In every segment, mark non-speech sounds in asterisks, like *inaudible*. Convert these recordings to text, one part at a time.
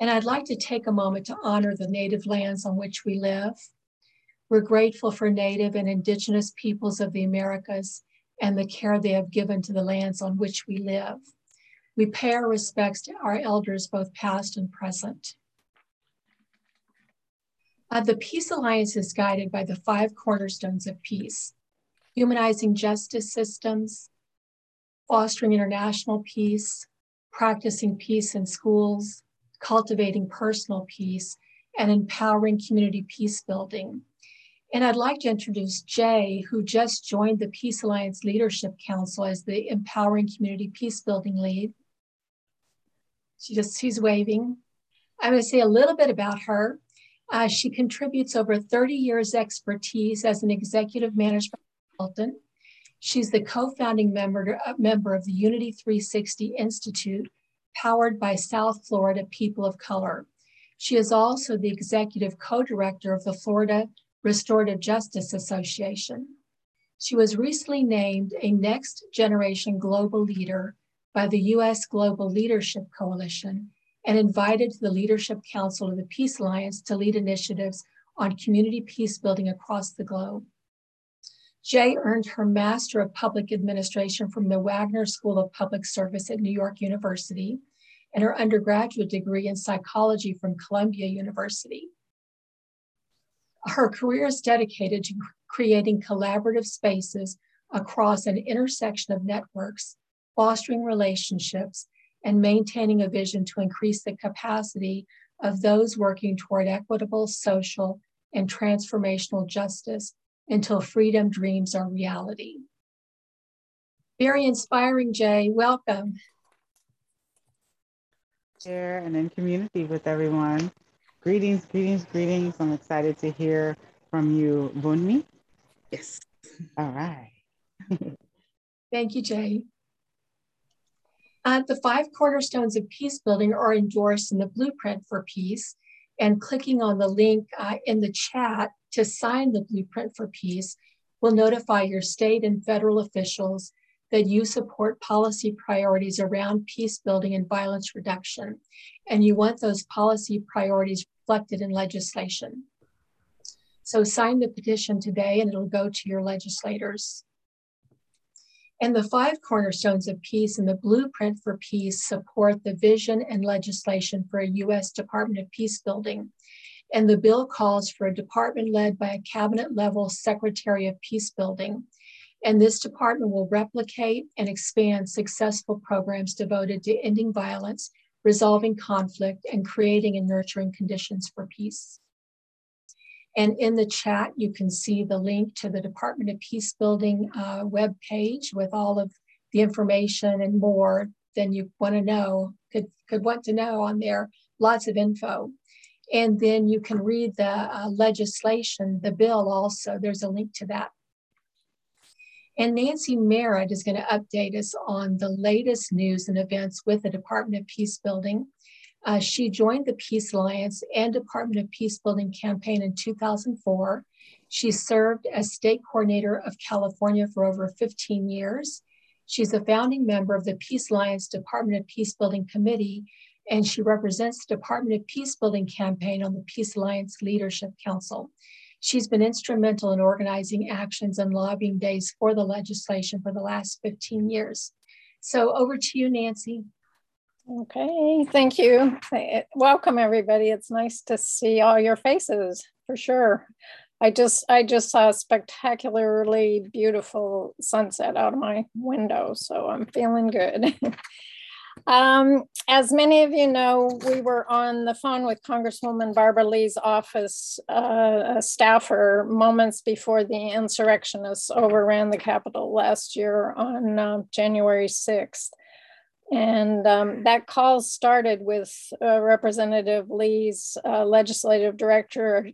And I'd like to take a moment to honor the native lands on which we live. We're grateful for Native and Indigenous peoples of the Americas and the care they have given to the lands on which we live. We pay our respects to our elders, both past and present. Uh, the Peace Alliance is guided by the five cornerstones of peace humanizing justice systems, fostering international peace, practicing peace in schools, cultivating personal peace, and empowering community peace building. And I'd like to introduce Jay, who just joined the Peace Alliance Leadership Council as the Empowering Community Peace Building Lead. She just, she's waving. I'm going to say a little bit about her. Uh, she contributes over 30 years expertise as an executive management consultant. She's the co-founding member, uh, member of the Unity 360 Institute, powered by South Florida People of Color. She is also the executive co-director of the Florida Restorative Justice Association. She was recently named a next generation global leader by the US Global Leadership Coalition and invited to the Leadership Council of the Peace Alliance to lead initiatives on community peace building across the globe. Jay earned her Master of Public Administration from the Wagner School of Public Service at New York University and her undergraduate degree in psychology from Columbia University. Her career is dedicated to creating collaborative spaces across an intersection of networks, fostering relationships, and maintaining a vision to increase the capacity of those working toward equitable, social, and transformational justice until freedom dreams are reality. Very inspiring, Jay. Welcome. Here and in community with everyone. Greetings, greetings, greetings. I'm excited to hear from you, Bunmi. Yes. All right. *laughs* Thank you, Jay. Uh, the five cornerstones of peace building are endorsed in the Blueprint for Peace. And clicking on the link uh, in the chat to sign the Blueprint for Peace will notify your state and federal officials that you support policy priorities around peace building and violence reduction. And you want those policy priorities reflected in legislation. So sign the petition today and it'll go to your legislators. And the five cornerstones of peace and the blueprint for peace support the vision and legislation for a US Department of Peace building. And the bill calls for a department led by a cabinet level secretary of peace building. And this department will replicate and expand successful programs devoted to ending violence, resolving conflict, and creating and nurturing conditions for peace. And in the chat, you can see the link to the Department of Peace Building uh, web page with all of the information and more than you want to know, could, could want to know on there, lots of info. And then you can read the uh, legislation, the bill also, there's a link to that. And Nancy Merritt is going to update us on the latest news and events with the Department of Peace Building. Uh, she joined the Peace Alliance and Department of Peace Building campaign in 2004. She served as state coordinator of California for over 15 years. She's a founding member of the Peace Alliance Department of Peace Building Committee, and she represents the Department of Peace Building campaign on the Peace Alliance Leadership Council. She's been instrumental in organizing actions and lobbying days for the legislation for the last 15 years. So over to you, Nancy. Okay, thank you. Welcome everybody. It's nice to see all your faces for sure. I just I just saw a spectacularly beautiful sunset out of my window, so I'm feeling good. *laughs* um, as many of you know, we were on the phone with Congresswoman Barbara Lee's office uh, staffer moments before the insurrectionists overran the Capitol last year on uh, January 6th. And um, that call started with uh, Representative Lee's uh, legislative director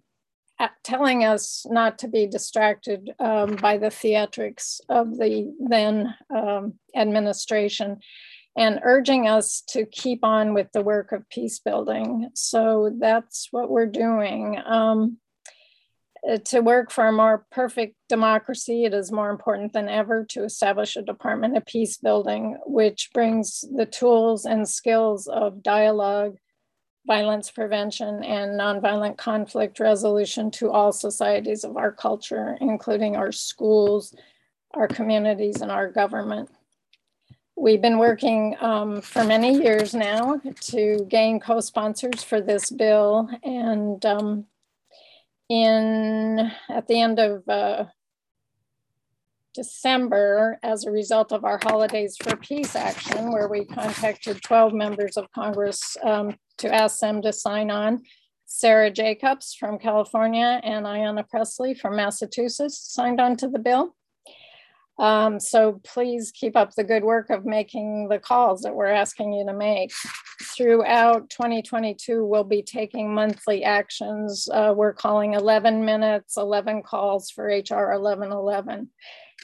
telling us not to be distracted um, by the theatrics of the then um, administration and urging us to keep on with the work of peace building. So that's what we're doing. Um, uh, to work for a more perfect democracy, it is more important than ever to establish a Department of Peace Building, which brings the tools and skills of dialogue, violence prevention and nonviolent conflict resolution to all societies of our culture, including our schools, our communities, and our government. We've been working um, for many years now to gain co-sponsors for this bill. And um, in at the end of uh, December, as a result of our Holidays for Peace action, where we contacted 12 members of Congress um, to ask them to sign on. Sara Jacobs from California and Ayanna Pressley from Massachusetts signed on to the bill. Um, so please keep up the good work of making the calls that we're asking you to make. Throughout 2022, we'll be taking monthly actions. Uh, we're calling 11 minutes, 11 calls for HR 1111.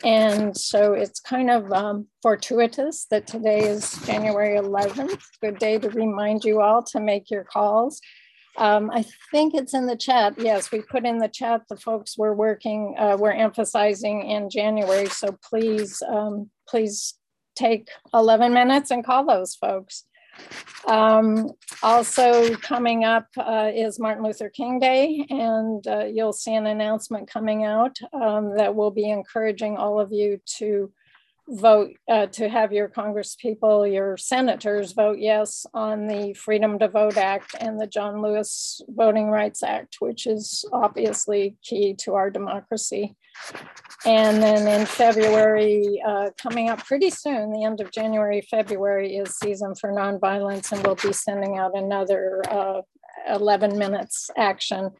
And so it's kind of um, fortuitous that today is January 11th. Good day to remind you all to make your calls. Um, I think it's in the chat. Yes, we put in the chat the folks we're working, uh, we're emphasizing in January. So please, um, please take 11 minutes and call those folks. Um, also coming up uh, is Martin Luther King Day, and uh, you'll see an announcement coming out um, that will be encouraging all of you to vote uh, to have your congresspeople, your senators vote yes on the Freedom to Vote Act and the John Lewis Voting Rights Act, which is obviously key to our democracy. And then in February, uh, coming up pretty soon, the end of January, February is season for nonviolence, and we'll be sending out another uh, 11 minutes action.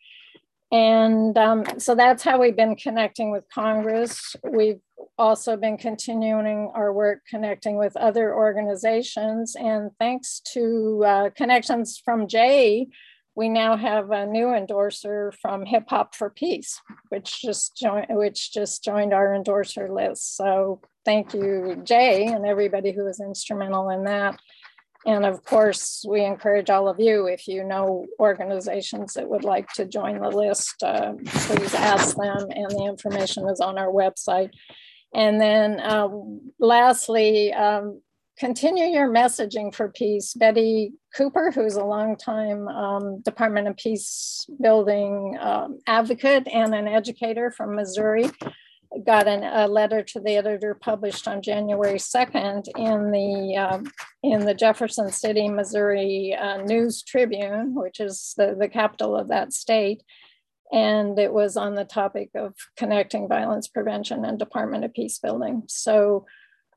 And um, so that's how we've been connecting with Congress. We've also been continuing our work connecting with other organizations. And thanks to uh, connections from Jay, we now have a new endorser from Hip Hop for Peace, which just joined, which just joined our endorser list. So thank you, Jay, and everybody who was instrumental in that. And of course, we encourage all of you, if you know organizations that would like to join the list, uh, please ask them. And the information is on our website. And then uh, lastly, um, continue your messaging for peace. Betty Cooper, who's a longtime um, Department of Peace building um, advocate and an educator from Missouri, got an, a letter to the editor published on January 2nd in the uh, in the Jefferson City, Missouri uh, News Tribune, which is the, the capital of that state and it was on the topic of connecting violence prevention and Department of Peace building. So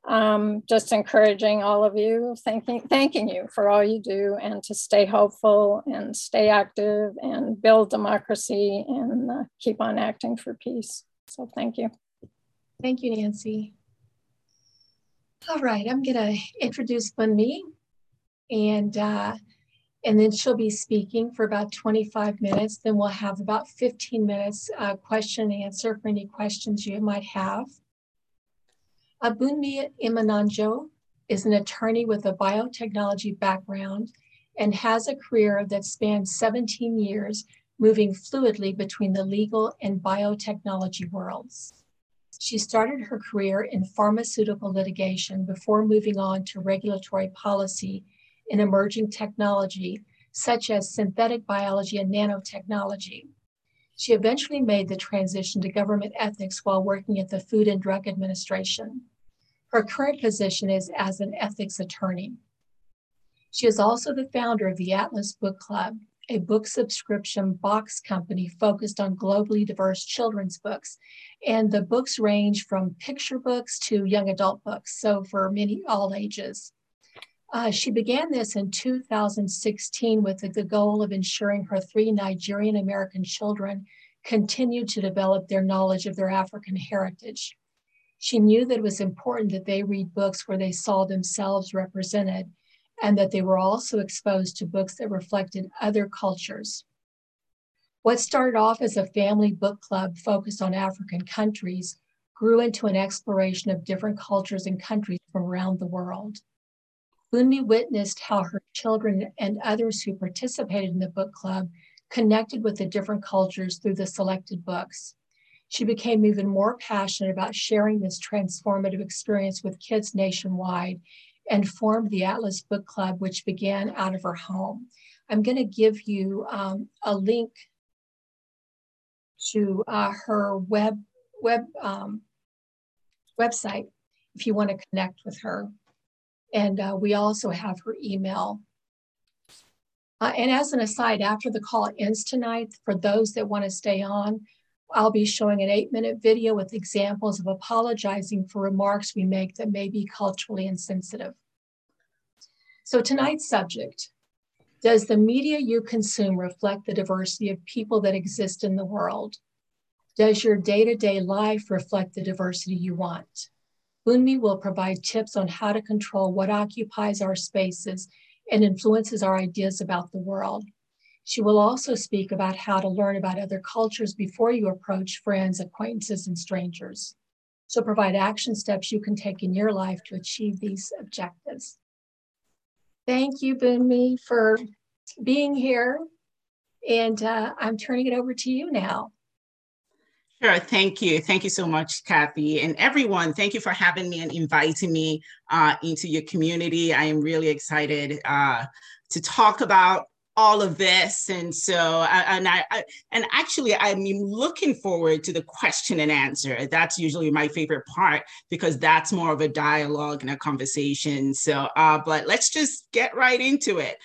um, just encouraging all of you, thanking, thanking you for all you do and to stay hopeful and stay active and build democracy and uh, keep on acting for peace. So thank you. Thank you, Nancy. All right, I'm gonna introduce Bunmi and uh, and then she'll be speaking for about 25 minutes. Then we'll have about 15 minutes uh, question and answer for any questions you might have. Abunmi Imananjo is an attorney with a biotechnology background and has a career that spans 17 years, moving fluidly between the legal and biotechnology worlds. She started her career in pharmaceutical litigation before moving on to regulatory policy in emerging technology, such as synthetic biology and nanotechnology. She eventually made the transition to government ethics while working at the Food and Drug Administration. Her current position is as an ethics attorney. She is also the founder of the Atlas Book Club, a book subscription box company focused on globally diverse children's books. And the books range from picture books to young adult books, so for many all ages. Uh, she began this in 2016 with the, goal of ensuring her three Nigerian American children continued to develop their knowledge of their African heritage. She knew that it was important that they read books where they saw themselves represented and that they were also exposed to books that reflected other cultures. What started off as a family book club focused on African countries grew into an exploration of different cultures and countries from around the world. Bunmi witnessed how her children and others who participated in the book club connected with the different cultures through the selected books. She became even more passionate about sharing this transformative experience with kids nationwide and formed the Atlas Book Club, which began out of her home. I'm going to give you um, a link to uh, her web web um, website if you want to connect with her. And uh, we also have her email. Uh, and as an aside, after the call ends tonight, for those that want to stay on, I'll be showing an eight minute video with examples of apologizing for remarks we make that may be culturally insensitive. So tonight's subject, does the media you consume reflect the diversity of people that exist in the world? Does your day-to-day life reflect the diversity you want? Bunmi will provide tips on how to control what occupies our spaces and influences our ideas about the world. She will also speak about how to learn about other cultures before you approach friends, acquaintances, and strangers. She'll provide action steps you can take in your life to achieve these objectives. Thank you, Bunmi, for being here. And uh, I'm turning it over to you now. Sure. Thank you. Thank you so much, Kathy. And everyone, thank you for having me and inviting me uh, into your community. I am really excited uh, to talk about all of this and so and I, I, and actually i'm looking forward to the question and answer that's usually my favorite part because that's more of a dialogue and a conversation so uh, but let's just get right into it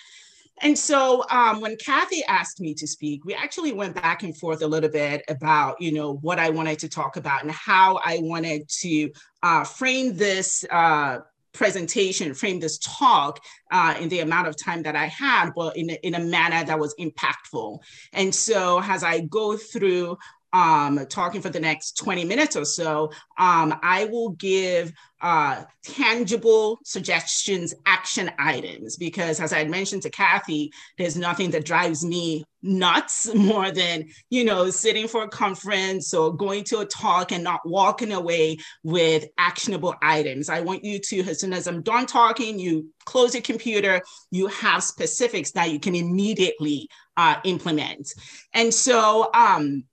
and so um, when Kathy asked me to speak, we actually went back and forth a little bit about, you know, what I wanted to talk about and how I wanted to uh, frame this uh, presentation, frame this talk uh, in the amount of time that I had, but in a, in a manner that was impactful. And so as I go through um, talking for the next 20 minutes or so, um, I will give uh, tangible suggestions, action items, because as I had mentioned to Kathy, there's nothing that drives me nuts *laughs* more than, you know, sitting for a conference or going to a talk and not walking away with actionable items. I want you to, as soon as I'm done talking, you close your computer, you have specifics that you can immediately uh, implement. And so, um,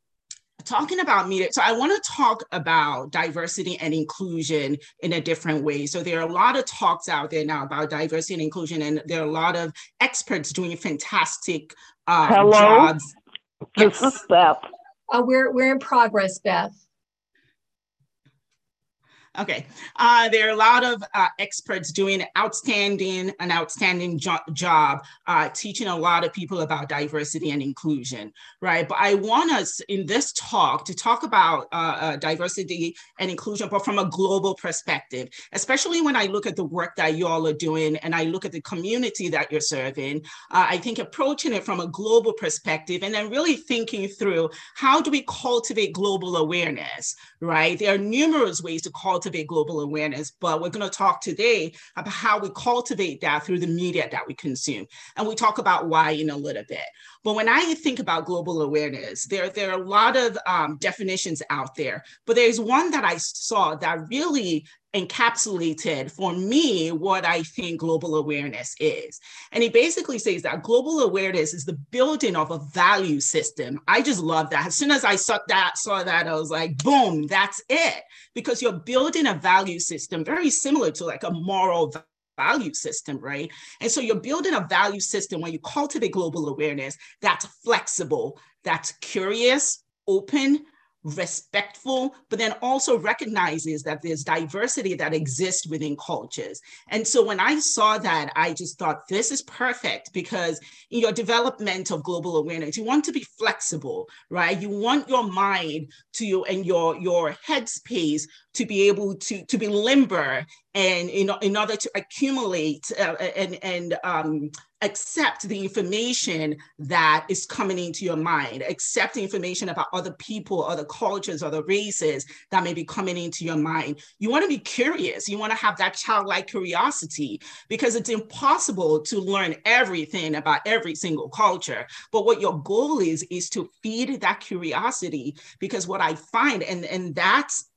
talking about media, so I want to talk about diversity and inclusion in a different way. So there are a lot of talks out there now about diversity and inclusion, and there are a lot of experts doing fantastic uh, Hello? jobs. This Yes. is Beth. Uh, we're, we're in progress, Beth. Okay. Uh, there are a lot of uh, experts doing outstanding, an outstanding jo- job uh, teaching a lot of people about diversity and inclusion, right? But I want us in this talk to talk about uh, uh, diversity and inclusion, but from a global perspective, especially when I look at the work that you all are doing and I look at the community that you're serving. Uh, I think approaching it from a global perspective and then really thinking through how do we cultivate global awareness, right? There are numerous ways to cultivate global awareness, but we're going to talk today about how we cultivate that through the media that we consume. And we talk about why in a little bit. But when I think about global awareness, there, there are a lot of um, definitions out there, but there's one that I saw that really encapsulated for me what I think global awareness is. And he basically says that global awareness is the building of a value system. I just love that. As soon as I saw that, saw that, I was like, boom, that's it. Because you're building a value system very similar to like a moral value system, right? And so you're building a value system when you cultivate global awareness that's flexible, that's curious, open, respectful, but then also recognizes that there's diversity that exists within cultures. And so when I saw that, I just thought this is perfect because in your development of global awareness, you want to be flexible, right? You want your mind to and your your headspace to be able to to be limber and in, in order to accumulate uh, and and um, accept the information that is coming into your mind, accept the information about other people, other cultures, other races that may be coming into your mind. You want to be curious. You want to have that childlike curiosity because it's impossible to learn everything about every single culture. But what your goal is, is to feed that curiosity because what I find, and, and that's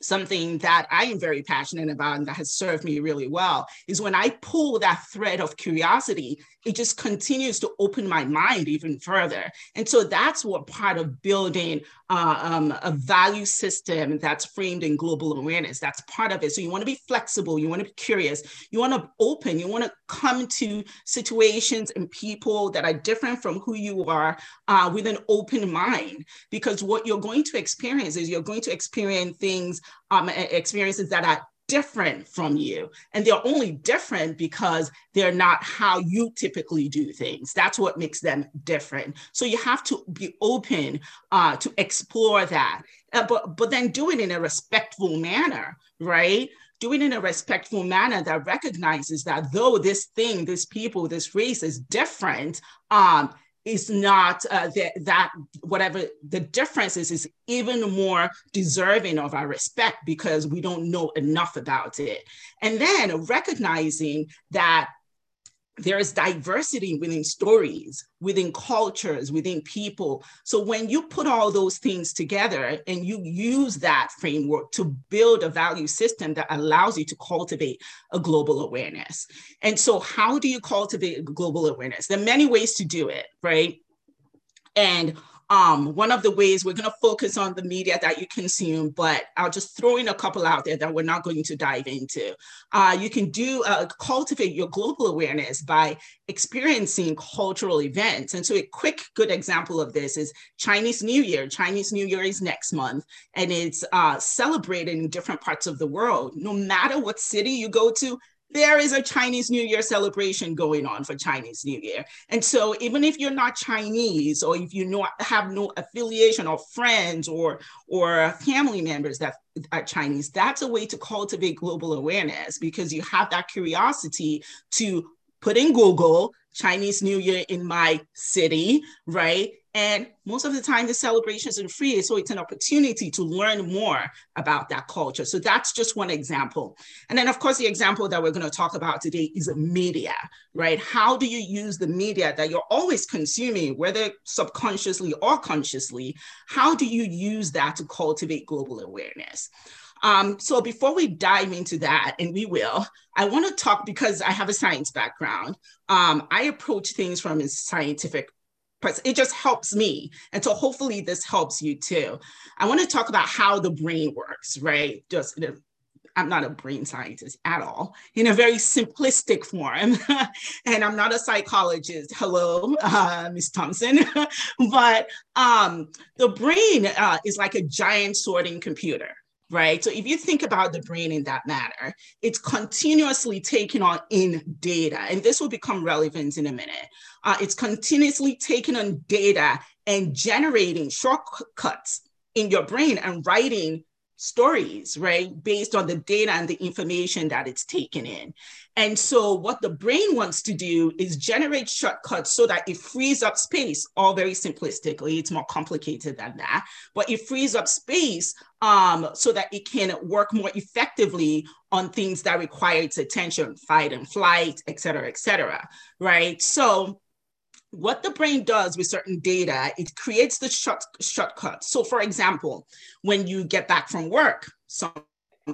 something that I am very passionate about and that has served me really well is when I pull that thread of curiosity, it just continues to open my mind even further. And so that's what part of building uh, um, a value system that's framed in global awareness. That's part of it. So you want to be flexible, you want to be curious, you want to open, you want to come to situations and people that are different from who you are uh, with an open mind. Because what you're going to experience is you're going to experience things, um, experiences that are different from you. And they're only different because they're not how you typically do things. That's what makes them different. So you have to be open uh, to explore that, uh, but, but then do it in a respectful manner, right? Do it in a respectful manner that recognizes that though this thing, this people, this race is different, um, is not uh, that, that whatever the difference is is even more deserving of our respect because we don't know enough about it. And then recognizing that there is diversity within stories, within cultures, within people. So when you put all those things together and you use that framework to build a value system that allows you to cultivate a global awareness. And so, how do you cultivate global awareness? There are many ways to do it, right? And um, one of the ways we're going to focus on the media that you consume, but I'll just throw in a couple out there that we're not going to dive into. Uh, you can do uh, cultivate your global awareness by experiencing cultural events. And so, a quick good example of this is Chinese New Year. Chinese New Year is next month, and it's uh, celebrated in different parts of the world. No matter what city you go to, there is a Chinese New Year celebration going on for Chinese New Year. And so even if you're not Chinese or if you not have no affiliation or friends or or family members that are Chinese, that's a way to cultivate global awareness because you have that curiosity to put in Google Chinese New Year in my city, right? And most of the time, the celebrations are free. So it's an opportunity to learn more about that culture. So that's just one example. And then, of course, the example that we're going to talk about today is media, right? How do you use the media that you're always consuming, whether subconsciously or consciously? How do you use that to cultivate global awareness? Um, so before we dive into that, and we will, I want to talk because I have a science background. Um, I approach things from a scientific it just helps me. And so hopefully this helps you too. I want to talk about how the brain works, right? Just I'm not a brain scientist at all, in a very simplistic form. *laughs* and I'm not a psychologist. Hello, uh, Ms. Thompson. *laughs* but um, the brain uh, is like a giant sorting computer, right? So if you think about the brain in that matter, it's continuously taking on in data, and this will become relevant in a minute. Uh, it's continuously taking on data and generating shortcuts in your brain and writing stories, right? Based on the data and the information that it's taken in. And so, what the brain wants to do is generate shortcuts so that it frees up space, all very simplistically. It's more complicated than that, but it frees up space um, so that it can work more effectively on things that require its attention, fight and flight, et cetera, et cetera, right? So, what the brain does with certain data, it creates the short, shortcuts. So, for example, when you get back from work, some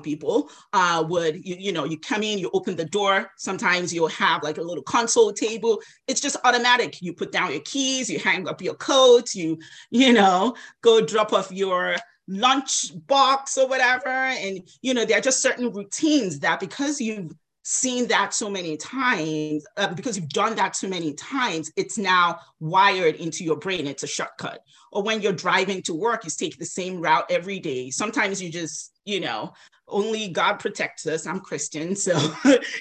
people uh, would you, you know you come in you open the door sometimes you'll have like a little console table. It's just automatic. You put down your keys you hang up your coat you you know go drop off your lunch box or whatever. And you know there are just certain routines that because you've seen that so many times, uh, because you've done that so many times, it's now wired into your brain. It's a shortcut. Or when you're driving to work, you take the same route every day. Sometimes you just, you know, only God protects us. I'm Christian. *laughs* So,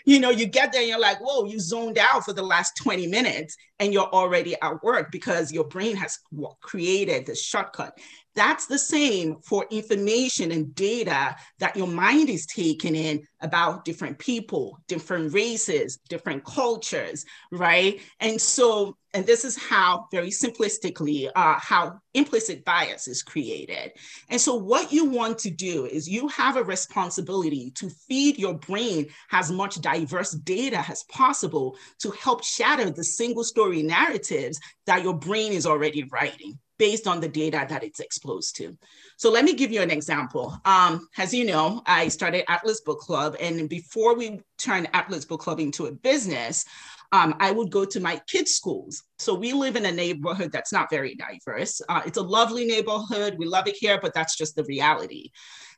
you know, you get there and you're like, whoa, you zoned out for the last 20 minutes and you're already at work because your brain has created this shortcut. That's the same for information and data that your mind is taking in about different people, different races, different cultures, right? And so, and this is how, very simplistically, uh, how implicit bias is created. And so, what you want to do is you have a responsibility to feed your brain as much diverse data as possible to help shatter the single story narratives that your brain is already writing based on the data that it's exposed to. So let me give you an example. Um, as you know, I started Atlas Book Club, and before we turned Atlas Book Club into a business, um, I would go to my kids' schools. So we live in a neighborhood that's not very diverse. Uh, it's a lovely neighborhood. We love it here, but that's just the reality.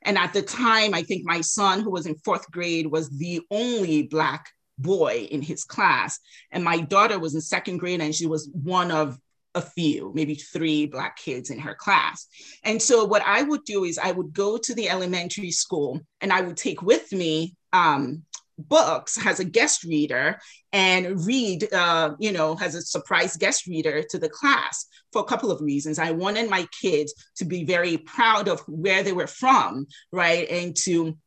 And at the time, I think my son, who was in fourth grade, was the only Black boy in his class. And my daughter was in second grade, and she was one of a few, maybe three Black kids in her class. And so, what I would do is I would go to the elementary school and I would take with me um, books as a guest reader and read uh, you know as a surprise guest reader to the class for a couple of reasons. I wanted my kids to be very proud of where they were from right? And to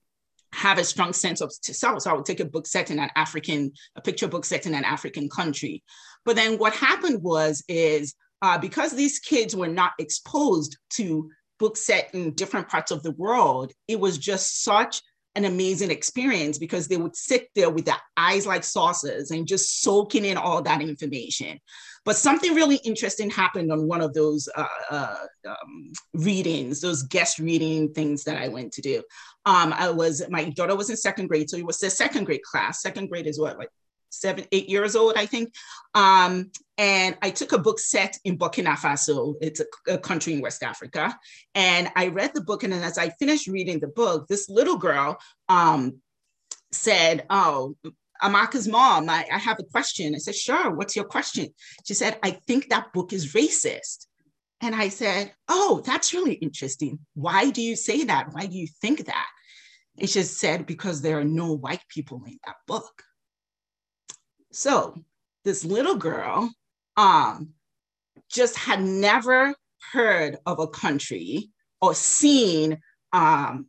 have a strong sense of self so i would take a book set in an african a picture book set in an african country but then what happened was is uh, because these kids were not exposed to books set in different parts of the world it was just such an amazing experience because they would sit there with their eyes like saucers and just soaking in all that information. But something really interesting happened on one of those uh, uh, um, readings, those guest reading things that I went to do. Um, I was, my daughter was in second grade, so it was the second grade class. Second grade is what, like seven, eight years old, I think. Um, and I took a book set in Burkina Faso. It's a, a, country in West Africa. And I read the book. And then as I finished reading the book, this little girl um, said, Oh, Amaka's mom, I, I have a question. I said, Sure, what's your question? She said, I think that book is racist. And I said, Oh, that's really interesting. Why do you say that? Why do you think that? And she said, Because there are no white people in that book. So this little girl um, just had never heard of a country or seen um,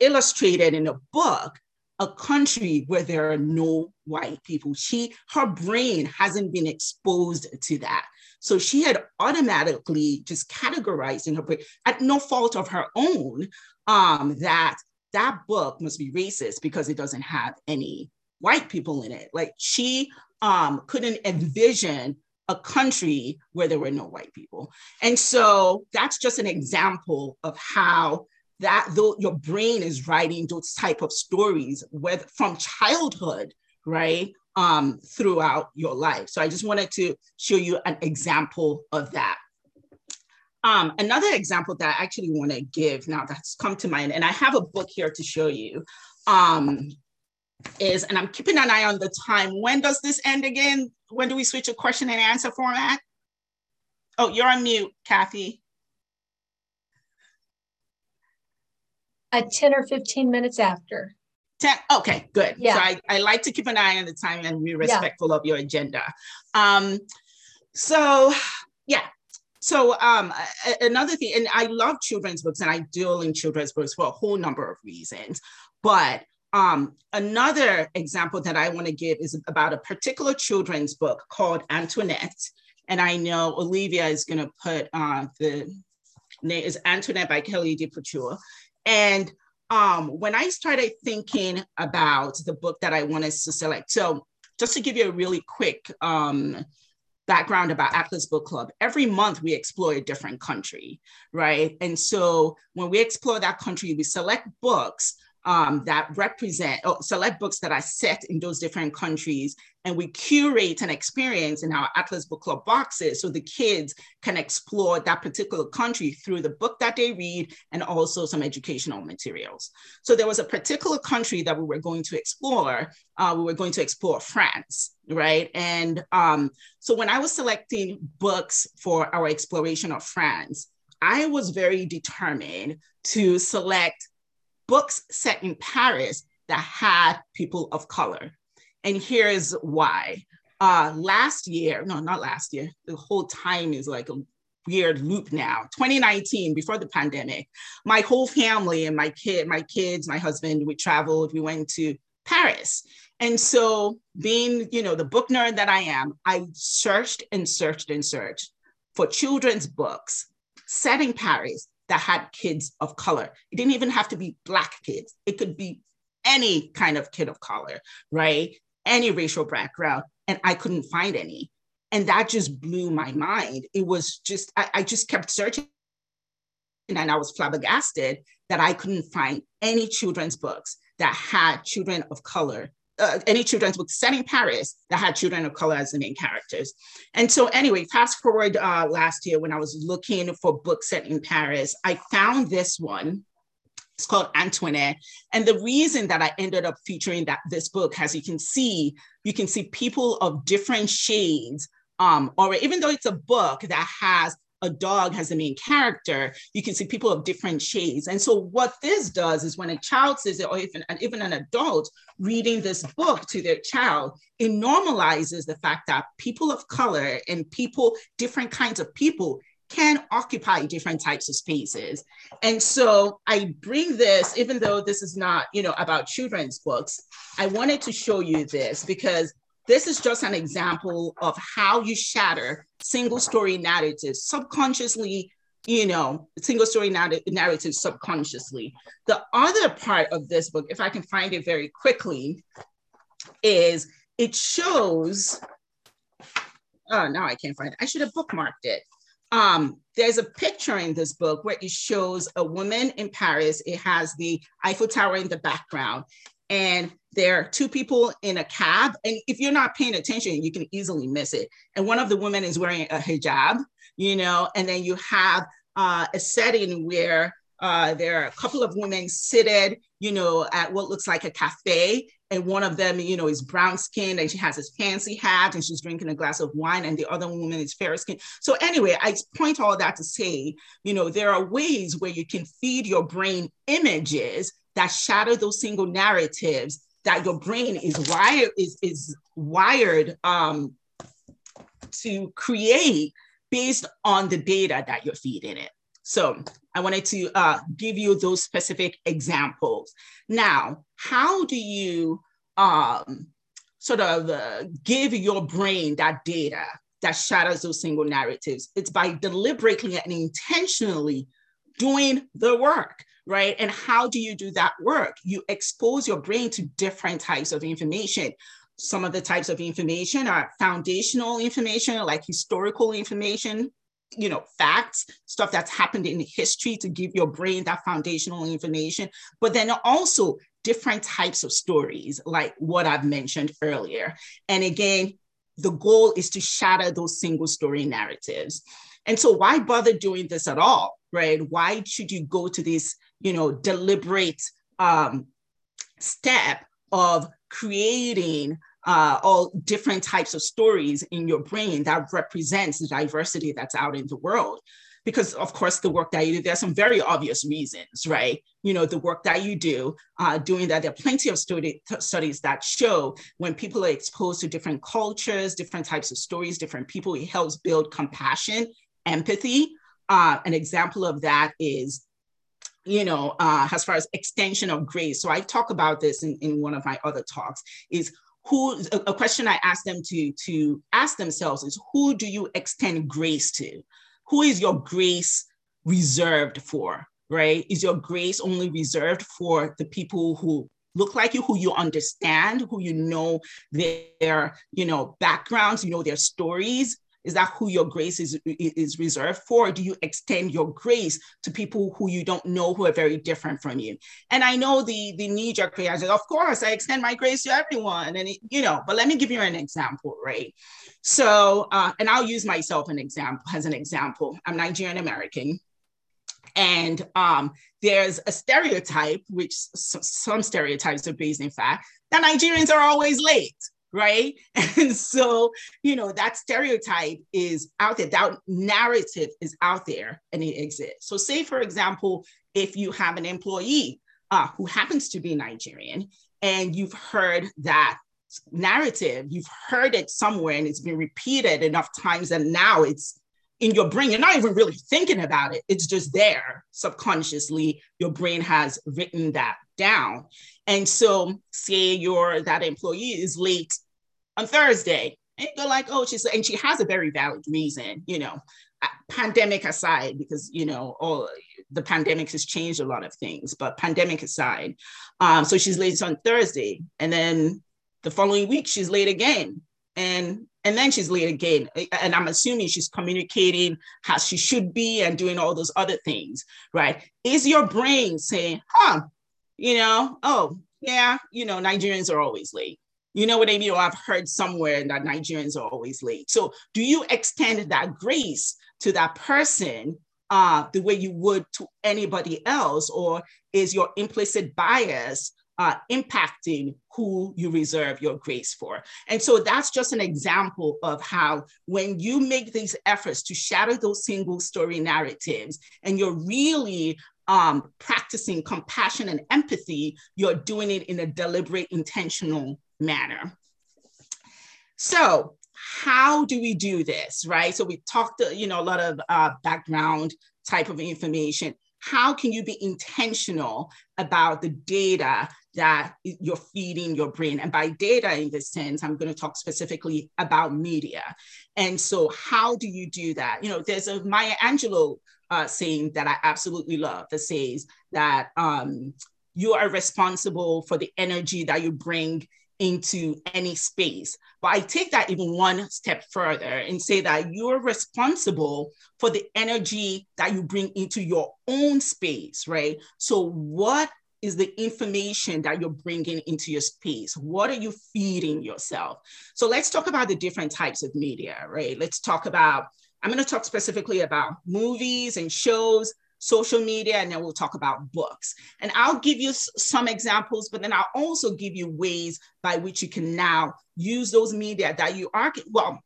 illustrated in a book a country where there are no white people. She, her brain hasn't been exposed to that. So she had automatically just categorized in her brain at no fault of her own um, that that book must be racist because it doesn't have any white people in it. Like she um, couldn't envision a country where there were no white people. And so that's just an example of how that though your brain is writing those type of stories with from childhood, right? Um, throughout your life. So I just wanted to show you an example of that. Um, another example that I actually want to give now that's come to mind, and I have a book here to show you. Um, is, and I'm keeping an eye on the time. When does this end again? When do we switch to question and answer format? Oh, you're on mute, Kathy. At 10 or 15 minutes after. 10, okay, good. Yeah. So I, I like to keep an eye on the time and be respectful yeah. of your agenda. Um, so yeah, so um, another thing, and I love children's books and I deal in children's books for a whole number of reasons, but um, another example that I want to give is about a particular children's book called Antoinette. And I know Olivia is going to put uh, the name is Antoinette by Kelly DiPuccio. And um, when I started thinking about the book that I wanted to select, so just to give you a really quick um, background about Atlas Book Club, every month we explore a different country, right? And so when we explore that country, we select books um, that represent oh, select books that are set in those different countries and we curate an experience in our atlas book club boxes so the kids can explore that particular country through the book that they read and also some educational materials. So there was a particular country that we were going to explore uh, we were going to explore france right? And um, so when i was selecting books for our exploration of france i was very determined to select books set in Paris that had people of color. And here's why. Uh, last year, no, not last year, the whole time is like a weird loop now. 2019, before the pandemic, my whole family and my kid, my kids, my husband, we traveled, we went to Paris. And so being, you know, the book nerd that I am, I searched and searched and searched for children's books set in Paris that had kids of color. It didn't even have to be Black kids, it could be any kind of kid of color, right? Any racial background. And I couldn't find any. And that just blew my mind. It was just, I, I just kept searching and I was flabbergasted that I couldn't find any children's books that had children of color uh, any children's book set in Paris that had children of color as the main characters. And so, anyway, fast forward uh, last year when I was looking for books set in Paris, I found this one. It's called Antoinette. And the reason that I ended up featuring that this book, as you can see, you can see people of different shades. Um, or even though it's a book that has a dog has a main character, you can see people of different shades. And so what this does is when a child says it, or even, even an adult reading this book to their child, it normalizes the fact that people of color and people, different kinds of people can occupy different types of spaces. And so I bring this, even though this is not, you know, about children's books, I wanted to show you this because this is just an example of how you shatter single story narratives subconsciously, you know, single story narratives subconsciously. The other part of this book, if I can find it very quickly, is it shows, oh, now I can't find it. I should have bookmarked it. Um, there's a picture in this book where it shows a woman in Paris. It has the Eiffel Tower in the background and there are two people in a cab. And if you're not paying attention, you can easily miss it. And one of the women is wearing a hijab, you know, and then you have uh, a setting where uh, there are a couple of women seated, you know, at what looks like a cafe. And one of them, you know, is brown skinned and she has this fancy hat and she's drinking a glass of wine. And the other woman is fair skinned. So, anyway, I point all that to say, you know, there are ways where you can feed your brain images that shatter those single narratives that your brain is wired is, is wired um, to create based on the data that you're feeding it. So I wanted to uh, give you those specific examples. Now, how do you um, sort of uh, give your brain that data that shatters those single narratives? It's by deliberately and intentionally doing the work right? And how do you do that work? You expose your brain to different types of information. Some of the types of information are foundational information, like historical information, you know, facts, stuff that's happened in history to give your brain that foundational information, but then also different types of stories, like what I've mentioned earlier. And again, the goal is to shatter those single story narratives. And so, why bother doing this at all, right? Why should you go to this you know, deliberate um, step of creating uh, all different types of stories in your brain that represents the diversity that's out in the world. Because of course, the work that you do, there's some very obvious reasons, right? You know, the work that you do, uh, doing that, there are plenty of study, studies that show when people are exposed to different cultures, different types of stories, different people, it helps build compassion, empathy. Uh, an example of that is you know, uh, as far as extension of grace. So I talk about this in, in one of my other talks is who, a, question I ask them to, to ask themselves is who do you extend grace to? Who is your grace reserved for, right? Is your grace only reserved for the people who look like you, who you understand, who you know their, you know, backgrounds, you know, their stories, is that who your grace is, is reserved for? Do you extend your grace to people who you don't know who are very different from you? And I know the, the knee jerk reaction, of course, I extend my grace to everyone. And, it, you know, but let me give you an example, right? So, uh, and I'll use myself an example as an example. I'm Nigerian American. And um, there's a stereotype, which some stereotypes are based in fact, that Nigerians are always late right? *laughs* And so, you know, that stereotype is out there, that narrative is out there and it exists. So, say, for example, if you have an employee uh, who happens to be Nigerian and you've heard that narrative, you've heard it somewhere and it's been repeated enough times that now it's in your brain. You're not even really thinking about it, it's just there subconsciously. Your brain has written that down. And so, say your that employee is late on Thursday, and you're like, oh, she's and she has a very valid reason, you know, uh, pandemic aside, because you know, all the pandemic has changed a lot of things, but pandemic aside, um, so she's late on Thursday, and then the following week she's late again, and and then she's late again. And I'm assuming she's communicating how she should be and doing all those other things, right? Is your brain saying, huh, you know, oh, yeah, you know, Nigerians are always late. You know what I mean? Or I've heard somewhere that Nigerians are always late. So do you extend that grace to that person uh, the way you would to anybody else? Or is your implicit bias uh, impacting who you reserve your grace for. And so that's just an example of how, when you make these efforts to shatter those single story narratives and you're really um, practicing compassion and empathy, you're doing it in a deliberate, intentional manner. So, how do we do this, right? So we talked, you know, a lot of uh, background type of information. How can you be intentional about the data that you're feeding your brain. And by data in this sense, I'm going to talk specifically about media. And so, how do you do that? You know, there's a Maya Angelou uh, saying that I absolutely love that says that um, you are responsible for the energy that you bring into any space. But I take that even one step further and say that you're responsible for the energy that you bring into your own space, right? So, what is the information that you're bringing into your space? What are you feeding yourself? So let's talk about the different types of media, right? Let's talk about, I'm going to talk specifically about movies and shows, social media, and then we'll talk about books. And I'll give you some examples, but then I'll also give you ways by which you can now use those media that you are, well,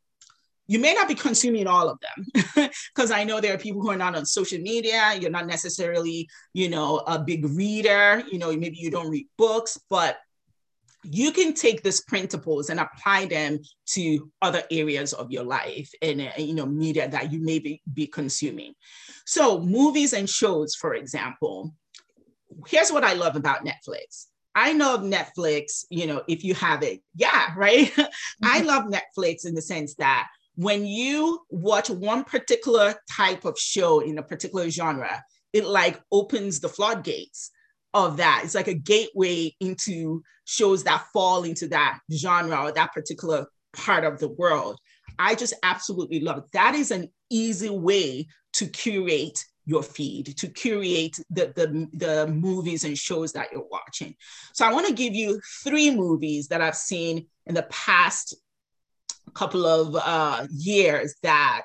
you may not be consuming all of them *laughs* because i know there are people who are not on social media you're not necessarily you know a big reader you know maybe you don't read books but you can take these principles and apply them to other areas of your life and uh, you know media that you may be, be consuming. So movies and shows for example here's what i love about netflix. I know of Netflix, you know, if you have it, yeah, *laughs* right. I love Netflix in the sense that when you watch one particular type of show in a particular genre, it like opens the floodgates of that. It's like a gateway into shows that fall into that genre or that particular part of the world. I just absolutely love it. That is an easy way to curate your feed, to curate the, the, the movies and shows that you're watching. So I want to give you three movies that I've seen in the past couple of uh, years that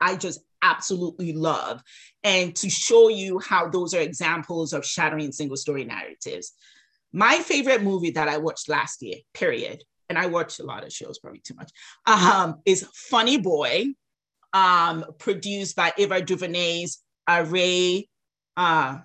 I just absolutely love, and to show you how those are examples of shattering single story narratives. My favorite movie that I watched last year, period, and I watched a lot of shows, probably too much, um, is Funny Boy, um, produced by Ava DuVernay's Array uh,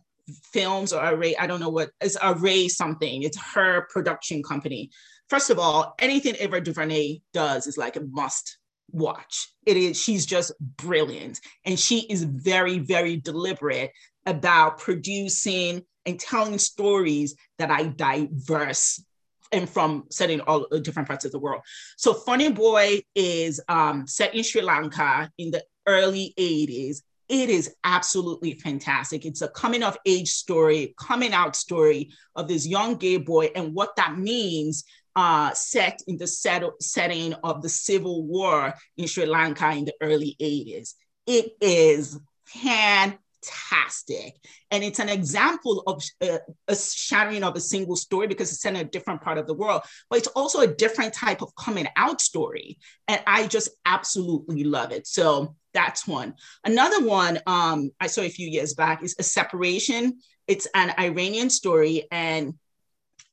Films or Array, I don't know what, it's Array something. It's her production company first of all, anything Ava DuVernay does is like a must watch. It is, she's just brilliant. And she is very, very deliberate about producing and telling stories that are diverse and from setting all different parts of the world. So Funny Boy is um, set in Sri Lanka in the early 80s. It is absolutely fantastic. It's a coming of age story, coming out story of this young gay boy and what that means uh, set in the set, setting of the civil war in Sri Lanka in the early 80s. It is fantastic. And it's an example of uh, a shattering of a single story because it's in a different part of the world, but it's also a different type of coming out story. And I just absolutely love it. So that's one. Another one um, I saw a few years back is A Separation. It's an Iranian story and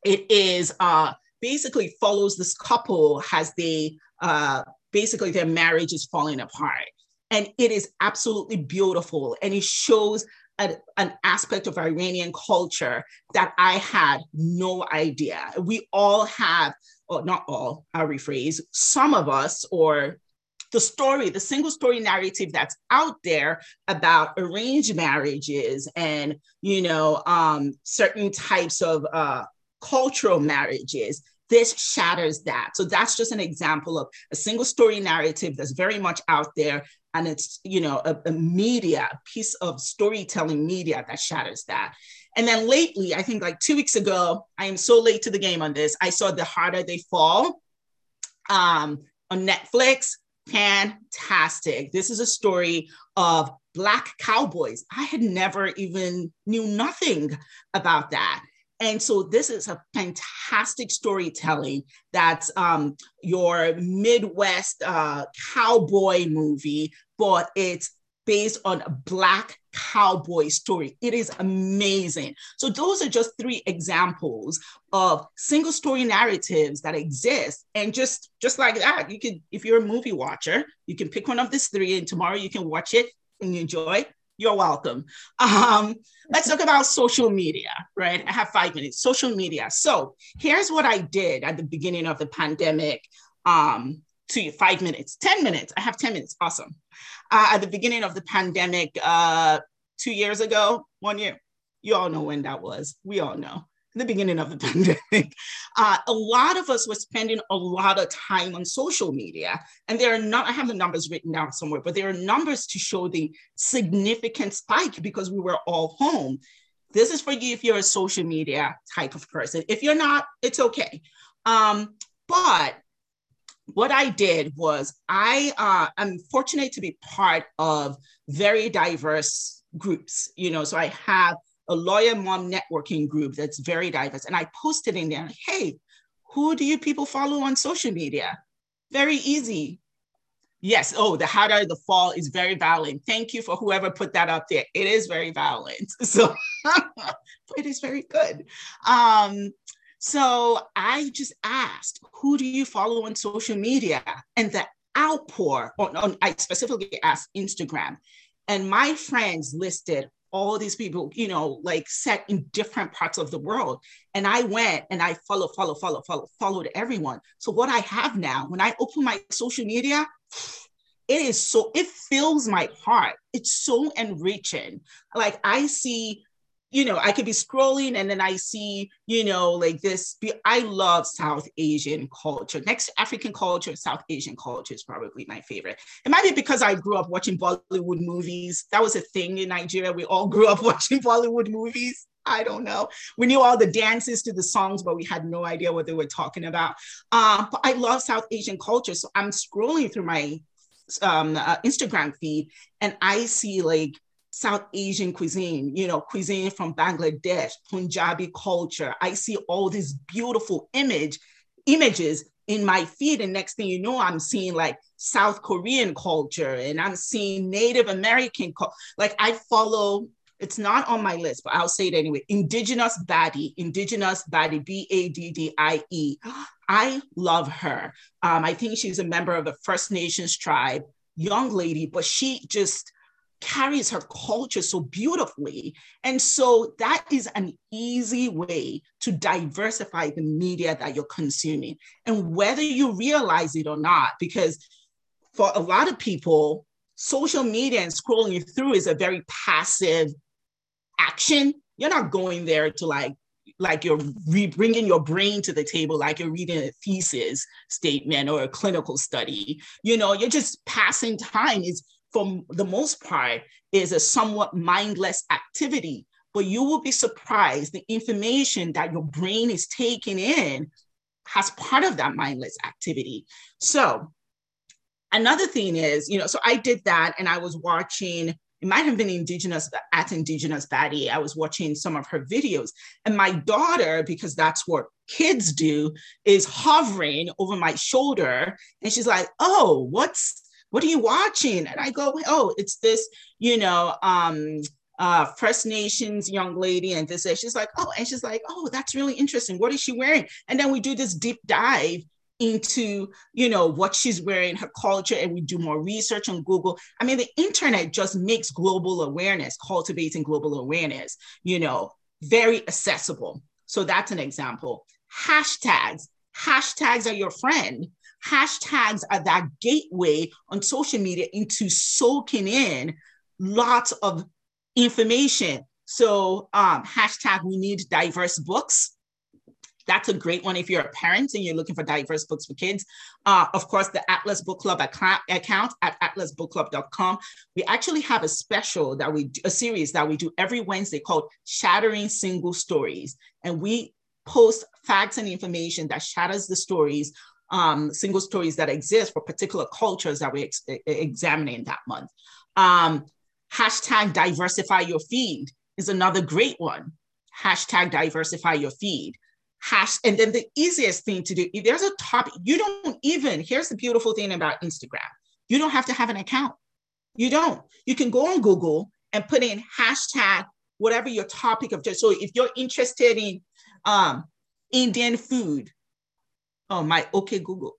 it is uh, basically follows this couple as they uh, basically their marriage is falling apart. And it is absolutely beautiful. And it shows a, an aspect of Iranian culture that I had no idea. We all have, or not all, I'll rephrase, some of us, or the story, the single story narrative that's out there about arranged marriages and, you know, um, certain types of uh, cultural marriages this shatters that so that's just an example of a single story narrative that's very much out there and it's you know a, a, media a piece of storytelling media that shatters that and then lately i think like two weeks ago i am so late to the game on this i saw the harder they fall um on Netflix. Fantastic. This is a story of black cowboys. I had never even knew nothing about that. And so this is a fantastic storytelling that's um, your Midwest uh, cowboy movie, but it's based on a black cowboy story. It is amazing. So those are just three examples of single story narratives that exist. And just just like that, you can, if you're a movie watcher, you can pick one of these three and tomorrow you can watch it and enjoy. You're welcome. Um, let's talk about social media, right? I have five minutes. Social media. So here's what I did at the beginning of the pandemic. Um, to five minutes, 10 minutes. I have 10 minutes. Awesome uh, at the beginning of the pandemic uh, two years ago, one year. You all know when that was. We all know the beginning of the *laughs* pandemic, uh, a lot of us were spending a lot of time on social media. And there are not, I have the numbers written down somewhere, but there are numbers to show the significant spike because we were all home. This is for you if you're a social media type of person. If you're not, it's okay. Um, but what I did was I uh, I'm fortunate to be part of very diverse groups. You know, so I have a lawyer mom networking group that's very diverse, and I posted in there, hey, who do you people follow on social media? Very easy. Yes. Oh, the do the fall is very violent. Thank you for whoever put that up there. It is very violent. *laughs* So *laughs* it is very good. Um, so I just asked, who do you follow on social media? And the outpour, on, on, I specifically asked Instagram. And my friends listed all these people, you know, like set in different parts of the world. And I went and I follow, follow, follow, follow, followed everyone. So what I have now, when I open my social media, it is so, it fills my heart. It's so enriching. Like I see you know, I could be scrolling and then I see, you know, like this. I love South Asian culture. Next African culture, South Asian culture is probably my favorite. It might be because I grew up watching Bollywood movies. That was a thing in Nigeria. We all *laughs* grew up watching Bollywood movies. I don't know. We knew all the dances to the songs, but we had no idea what they were talking about. Uh, but I love South Asian culture. So I'm scrolling through my um, uh, Instagram feed and I see like South Asian cuisine, you know, cuisine from Bangladesh, Punjabi culture. I see all these beautiful image images in my feed. And next thing you know, I'm seeing like South Korean culture and I'm seeing Native American, like I follow, it's not on my list, but I'll say it anyway. Indigenous Baddie, Indigenous Baddie, B A D D I E. *gasps* I love her. Um, I think she's a member of the First Nations tribe, young lady, but she just, carries her culture so beautifully. And so that is an easy way to diversify the media that you're consuming. And whether you realize it or not, because for a lot of people, social media and scrolling through is a very passive action. You're not going there to like like you're re- bringing your brain to the table like you're reading a thesis statement or a clinical study you know you're just passing time is for the most part, is a somewhat mindless activity. But you will be surprised the information that your brain is taking in has part of that mindless activity. So, another thing is, you know, so I did that and I was watching it might have been indigenous at indigenous baddie i was watching some of her videos and my daughter because that's what kids do is hovering over my shoulder and she's like oh what's what are you watching? And I go, oh, it's this, you know, um, uh, First Nations young lady and this, is she's like, oh, and she's like, oh, that's really interesting. What is she wearing? And then we do this deep dive into you know what she's wearing her culture and we do more research on google i mean the internet just makes global awareness cultivating global awareness you know very accessible so that's an example hashtags hashtags are your friend hashtags are that gateway on social media into soaking in lots of information. So um, hashtag we need diverse books. That's a great one if you're a parent and you're looking for diverse books for kids. Uh, of course, the Atlas Book Club account, account at atlasbookclub.com. We actually have a special that we a series that we do every Wednesday called Shattering Single Stories. And we post facts and information that shatters the stories um, single stories that exist for particular cultures that we're ex- examining that month. Um, hashtag diversify your feed is another great one. Hashtag diversify your feed. Hash, and then the easiest thing to do, if there's a topic, you don't even, here's the beautiful thing about Instagram. You don't have to have an account. You don't. You can go on Google and put in hashtag whatever your topic of just so if you're interested in um Indian food, oh my okay Google,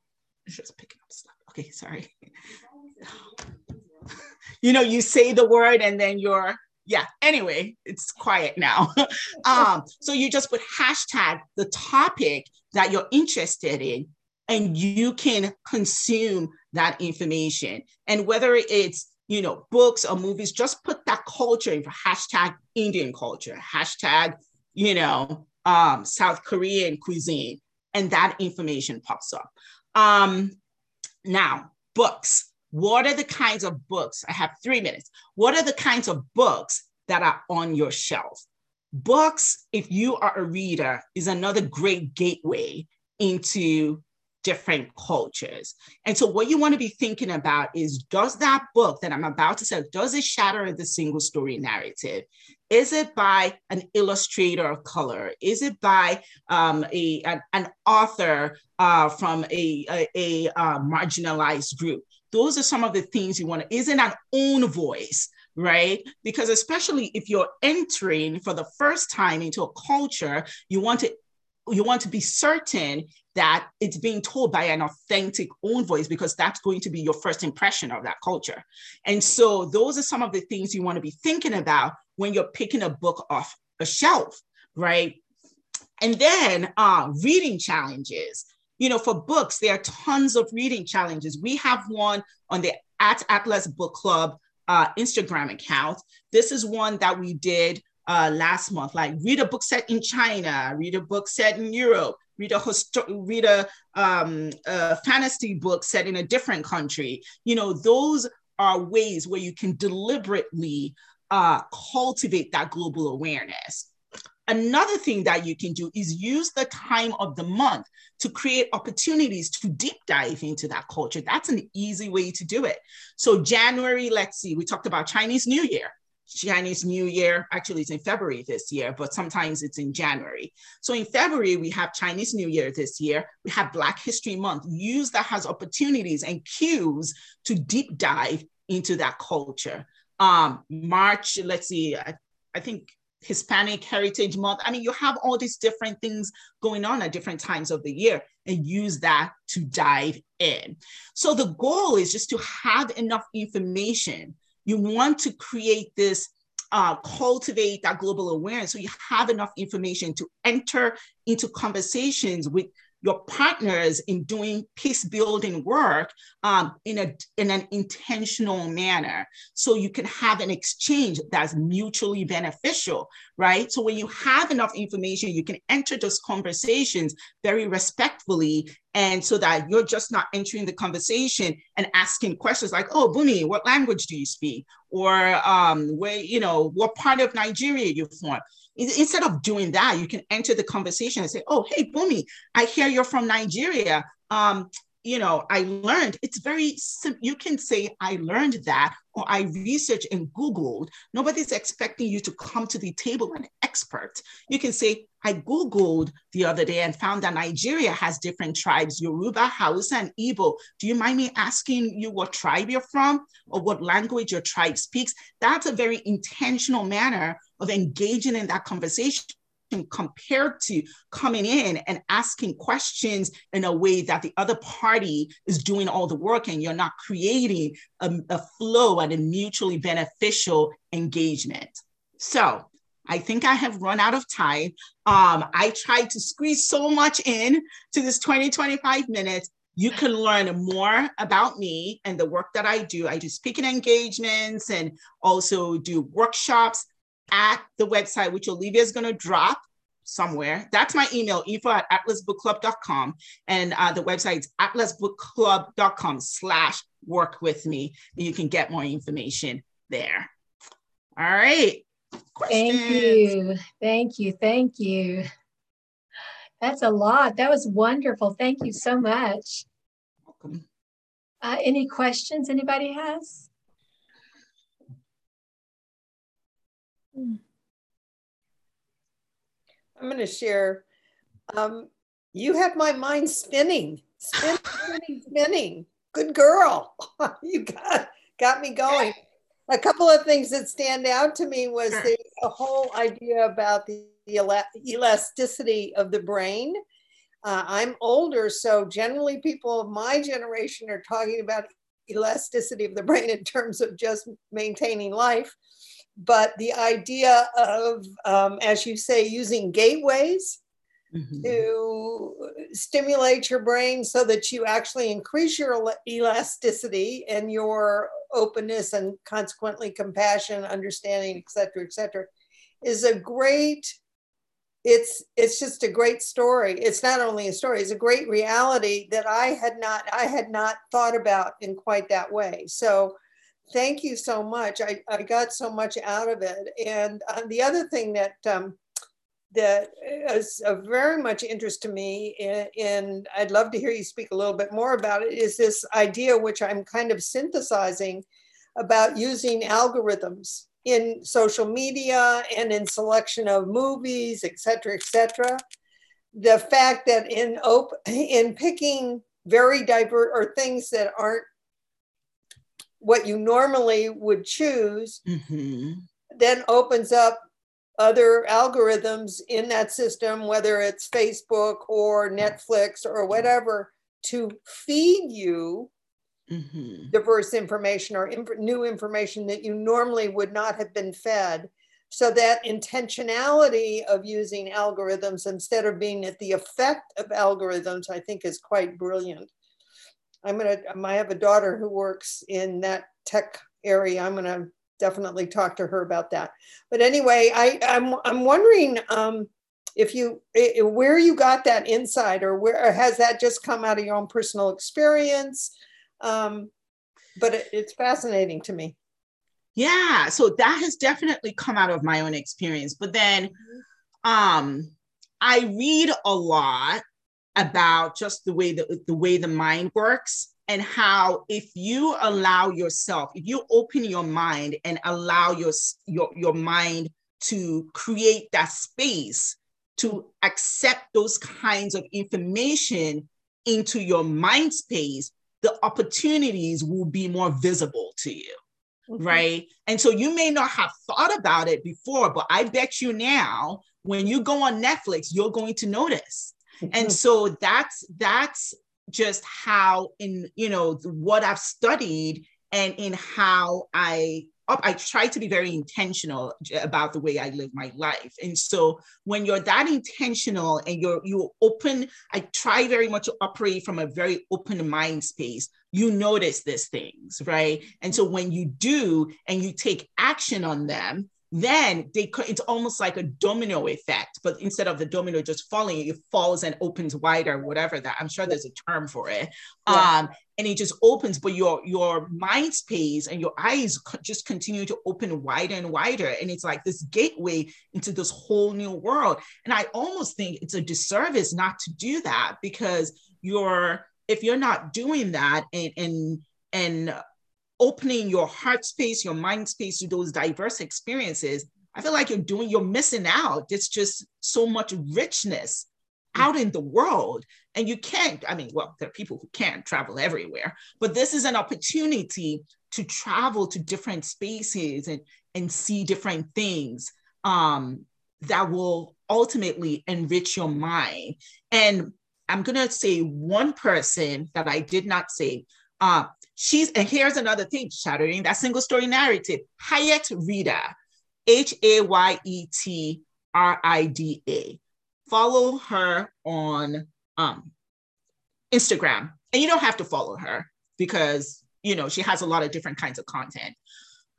just picking up stuff. Okay, sorry. *laughs* you know, you say the word and then you're yeah anyway it's quiet now *laughs* um so you just put hashtag the topic that you're interested in and you can consume that information and whether it's you know, books or movies, just put that culture in for hashtag Indian culture, hashtag, you know, um, South Korean cuisine, and that information pops up. Um, now, books. What are the kinds of books? I have three minutes. What are the kinds of books that are on your shelf? Books, if you are a reader, is another great gateway into different cultures. And so what you want to be thinking about is does that book that I'm about to sell, does it shatter the single story narrative? Is it by an illustrator of color? Is it by um, a, an, an author uh, from a, a, a uh, marginalized group? Those are some of the things you want to, is it an own voice? right? Because especially if you're entering for the first time into a culture, you want to you want to be certain that it's being told by an authentic own voice because that's going to be your first impression of that culture. And so those are some of the things you want to be thinking about when you're picking a book off a shelf, right? And then uh, reading challenges. You know, for books, there are tons of reading challenges. We have one on the at Atlas Book Club uh, Instagram account. This is one that we did uh, last month, like read a book set in China, read a book set in Europe, read a histo- read a, um, a fantasy book set in a different country. You know, those are ways where you can deliberately uh, cultivate that global awareness. Another thing that you can do is use the time of the month to create opportunities to deep dive into that culture. That's an easy way to do it. So, January, let's see, we talked about Chinese New Year. Chinese New Year. Actually, it's in February this year, but sometimes it's in January. So in February, we have Chinese New Year this year. We have Black History Month. Use that has opportunities and cues to deep dive into that culture. Um, March, let's see, I, I think Hispanic Heritage Month. I mean, you have all these different things going on at different times of the year and use that to dive in. So the goal is just to have enough information you want to create this, uh, cultivate that global awareness. So you have enough information to enter into conversations with your partners in doing peace building work um, in, a, in an intentional manner. So you can have an exchange that's mutually beneficial, right? So when you have enough information, you can enter those conversations very respectfully. And so that you're just not entering the conversation and asking questions like, oh, Bunmi, what language do you speak? Or um, where, you know, what part of Nigeria you from? Instead of doing that, you can enter the conversation and say, "Oh, hey, Bunmi, I hear you're from Nigeria. Um, you know, I learned. It's very simple. You can say, "I learned that," or "I researched and Googled." Nobody's expecting you to come to the table an expert. You can say, "I Googled the other day and found that Nigeria has different tribes: Yoruba, Hausa, and Igbo. Do you mind me asking you what tribe you're from or what language your tribe speaks?" That's a very intentional manner of engaging in that conversation compared to coming in and asking questions in a way that the other party is doing all the work and you're not creating a, a flow and a mutually beneficial engagement. So I think I have run out of time. Um, I tried to squeeze so much in to this 20, 25 minutes. You can learn more about me and the work that I do. I do speaking engagements and also do workshops at the website, which Olivia is going to drop somewhere. That's my email, info at atlasbookclub.com. And uh, the website is atlasbookclub.com slash work with me. You can get more information there. All right. Questions? Thank you. Thank you. Thank you. That's a lot. That was wonderful. Thank you so much. Welcome. Uh, any questions anybody has? I'm going to share. Um, you have my mind spinning, spinning, spinning, spinning. Good girl. *laughs* you got got me going. A couple of things that stand out to me was the, the whole idea about the elasticity of the brain. Uh, I'm older, so generally people of my generation are talking about elasticity of the brain in terms of just maintaining life. But the idea of, um, as you say, using gateways mm-hmm. to stimulate your brain so that you actually increase your elasticity and your openness and consequently compassion, understanding, et cetera, et cetera, is a great it's it's just a great story it's not only a story it's a great reality that i had not i had not thought about in quite that way so thank you so much i, I got so much out of it and uh, the other thing that um, that is of very much interest to me and i'd love to hear you speak a little bit more about it is this idea which i'm kind of synthesizing about using algorithms in social media and in selection of movies, et cetera, et cetera. The fact that in op- in picking very diverse or things that aren't what you normally would choose, mm-hmm. then opens up other algorithms in that system, whether it's Facebook or Netflix or whatever, to feed you mm-hmm. diverse information or imp- new information that you normally would not have been fed. So that intentionality of using algorithms instead of being at the effect of algorithms, I think is quite brilliant. I'm gonna, I have a daughter who works in that tech area. I'm gonna definitely talk to her about that. But anyway, I, I'm, I'm wondering um, if you, where you got that insight or where, or has that just come out of your own personal experience? Um, but it, it's fascinating to me. Yeah, so that has definitely come out of my own experience. But then um, I read a lot about just the way the, the way the mind works and how if you allow yourself if you open your mind and allow your your, your mind to create that space to accept those kinds of information into your mind space the opportunities will be more visible to you. Mm-hmm. Right. And so you may not have thought about it before, but I bet you now, when you go on Netflix, you're going to notice. And so that's that's just how in you know what I've studied and in how I I try to be very intentional about the way I live my life. And so when you're that intentional and you're you open, I try very much to operate from a very open mind space. You notice these things, right? And so when you do and you take action on them, then they it's almost like a domino effect but instead of the domino just falling it falls and opens wider whatever that i'm sure there's a term for it. Yeah. um and it just opens but your your mind space and your eyes just continue to open wider and wider. And it's like this gateway into this whole new world. And i almost think it's a disservice not to do that because you're if you're not doing that and and and opening your heart space, your mind space to those diverse experiences, I feel like you're doing, you're missing out. It's just so much richness out in the world. And you can't, I mean, well, there are people who can't travel everywhere, but this is an opportunity to travel to different spaces and, and see different things um, that will ultimately enrich your mind. And I'm going to say one person that I did not say. Uh, She's, and here's another thing, shattering that single story narrative. Hayet Rida, H A Y E T R I D A. Follow her on um, Instagram. And you don't have to follow her because, you know, she has a lot of different kinds of content.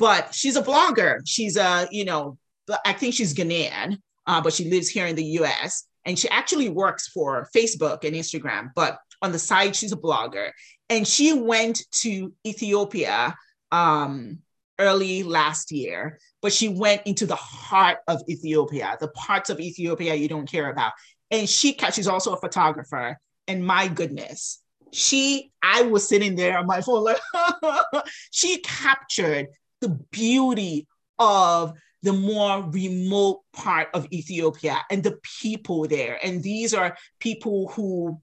But she's a blogger. She's a, you know, I think she's Ghanaian, uh, but she lives here in the US. And she actually works for Facebook and Instagram. But on the side, she's a blogger and she went to Ethiopia um, early last year, but she went into the heart of Ethiopia, the parts of Ethiopia you don't care about. And she, she's also a photographer. And my goodness, she, I was sitting there on my phone, like, *laughs* she captured the beauty of the more remote part of Ethiopia and the people there. And these are people who,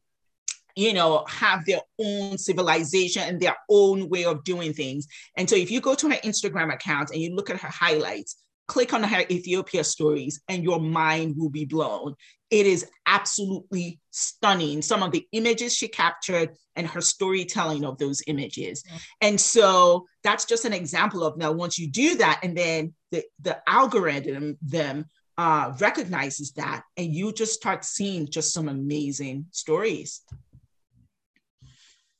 you know, have their own civilization and their own way of doing things. And so if you go to her Instagram account and you look at her highlights, click on her Ethiopia stories and your mind will be blown. It is absolutely stunning. Some of the images she captured and her storytelling of those images. Yeah. And so that's just an example of now, once you do that, and then the, the algorithm them uh, recognizes that, and you just start seeing just some amazing stories.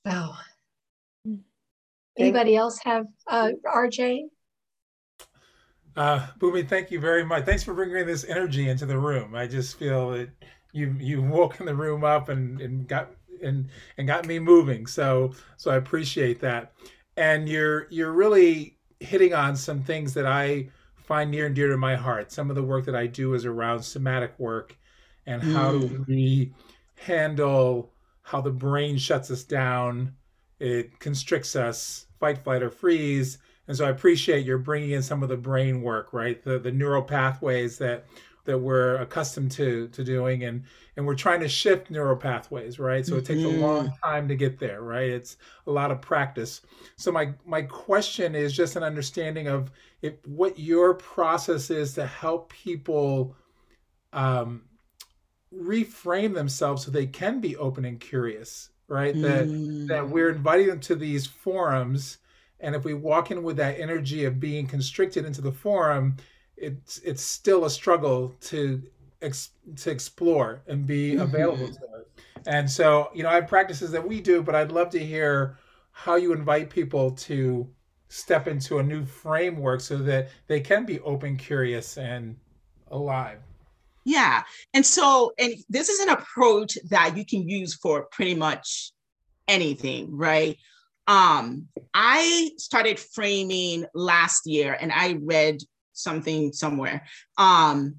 Wow. Anybody else have uh, RJ? Uh, Bunmi, thank you very much. Thanks for bringing this energy into the room. I just feel that you you woken the room up and, and got and and got me moving. So so I appreciate that. And you're you're really hitting on some things that I find near and dear to my heart. Some of the work that I do is around somatic work and how mm. do we handle how the brain shuts us down, it constricts us, fight, flight, or freeze and so I appreciate you're bringing in some of the brain work, right? The the neural pathways that that we're accustomed to to doing and and we're trying to shift neural pathways right so it takes a long mm-hmm. time to get there right it's a lot of practice so my my question is just an understanding of if what your process is to help people um reframe themselves so they can be open and curious right that mm. that we're inviting them to these forums and if we walk in with that energy of being constricted into the forum, it's it's still a struggle to ex, to explore and be mm-hmm. available to it. And so, you know, I have practices that we do, but I'd love to hear how you invite people to step into a new framework so that they can be open, curious, and alive. Yeah. And so, and this is an approach that you can use for pretty much anything, right? Um, I started framing last year and I read something somewhere. Um,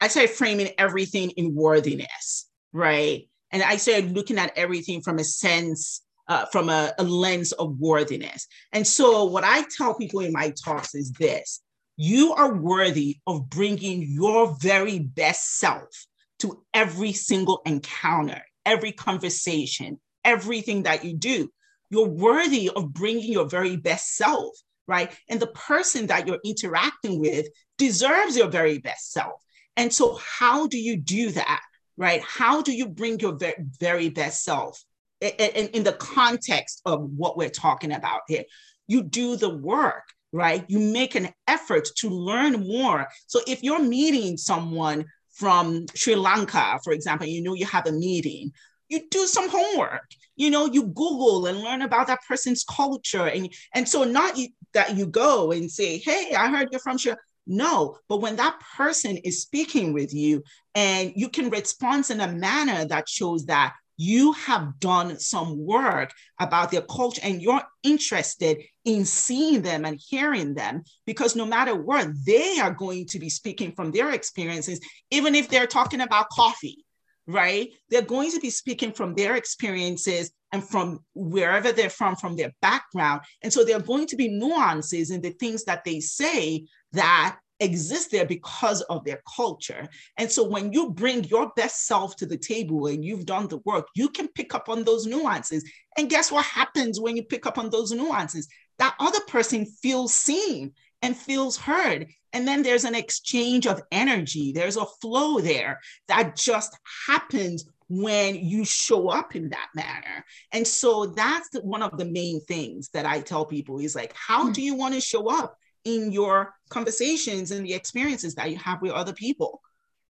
I started framing everything in worthiness, right? And I started looking at everything from a sense, uh, from a, a lens of worthiness. And so, what I tell people in my talks is this you are worthy of bringing your very best self to every single encounter, every conversation, everything that you do you're worthy of bringing your very best self, right? And the person that you're interacting with deserves your very best self. And so, how do you do that, right? How do you bring your very best self in, in, in the context of what we're talking about here? You do the work, right? You make an effort to learn more. So, if you're meeting someone from Sri Lanka, for example, you know you have a meeting, you do some homework you know you google and learn about that person's culture and and so not you, that you go and say hey i heard you're from sure no but when that person is speaking with you and you can respond in a manner that shows that you have done some work about their culture and you're interested in seeing them and hearing them because no matter what they are going to be speaking from their experiences even if they're talking about coffee right? They're going to be speaking from their experiences and from wherever they're from, from their background. And so there are going to be nuances in the things that they say that exist there because of their culture. And so when you bring your best self to the table and you've done the work, you can pick up on those nuances. And guess what happens when you pick up on those nuances? That other person feels seen and feels heard. And then there's an exchange of energy, there's a flow there that just happens when you show up in that manner. And so that's one of the main things that I tell people is like, how hmm. do you want to show up in your conversations and the experiences that you have with other people?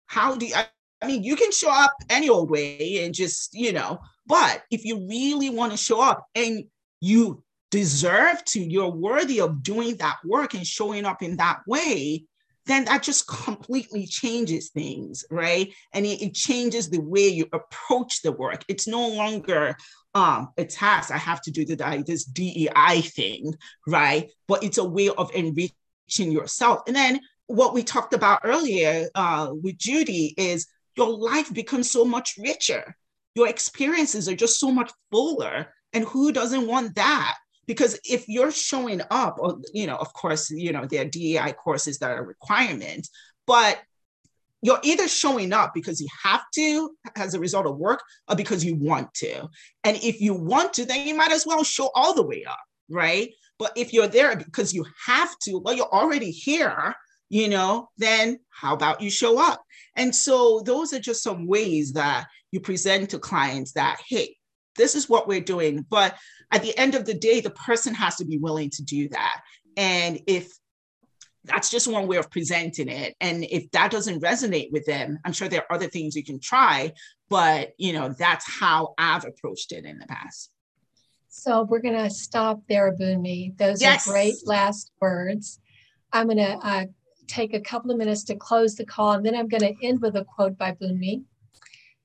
How do you, I mean, you can show up any old way and just, you know, but if you really want to show up and you deserve to, you're worthy of doing that work and showing up in that way, then that just *laughs* completely changes things, right? And it, it changes the way you approach the work. It's no longer um, a task I have to do the, this DEI thing, right? But it's a way of enriching yourself. And then what we talked about earlier uh, with Judy is your life becomes so much richer. Your experiences are just so much fuller. And who doesn't want that? Because if you're showing up, or, you know, of course, you know, there are DEI courses that are requirements, but you're either showing up because you have to as a result of work or because you want to. And if you want to, then you might as well show all the way up, right? But if you're there because you have to, well, you're already here, you know, then how about you show up? And so those are just some ways that you present to clients that, hey, this is what we're doing. But at the end of the day, the person has to be willing to do that. And if that's just one way of presenting it and if that doesn't resonate with them i'm sure there are other things you can try but you know that's how i've approached it in the past so we're going to stop there Bunmi. those yes. are great last words i'm going to uh, take a couple of minutes to close the call and then i'm going to end with a quote by Bunmi.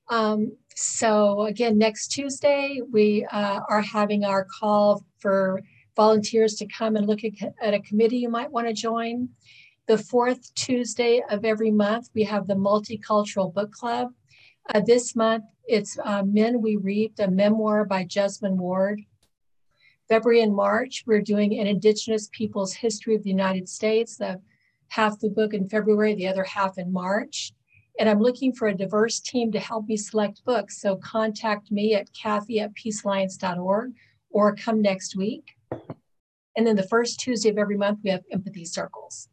Um, so again next tuesday we uh, are having our call for volunteers to come and look at, at a committee you might want to join. The fourth Tuesday of every month, we have the Multicultural Book Club. Uh, this month, it's uh, Men We Reaped, a memoir by Jesmyn Ward. February and March, we're doing an Indigenous Peoples History of the United States, the half the book in February, the other half in March. And I'm looking for a diverse team to help me select books. So contact me at Kathy at peacealliance.org or come next week. And then the first Tuesday of every month, we have empathy circles.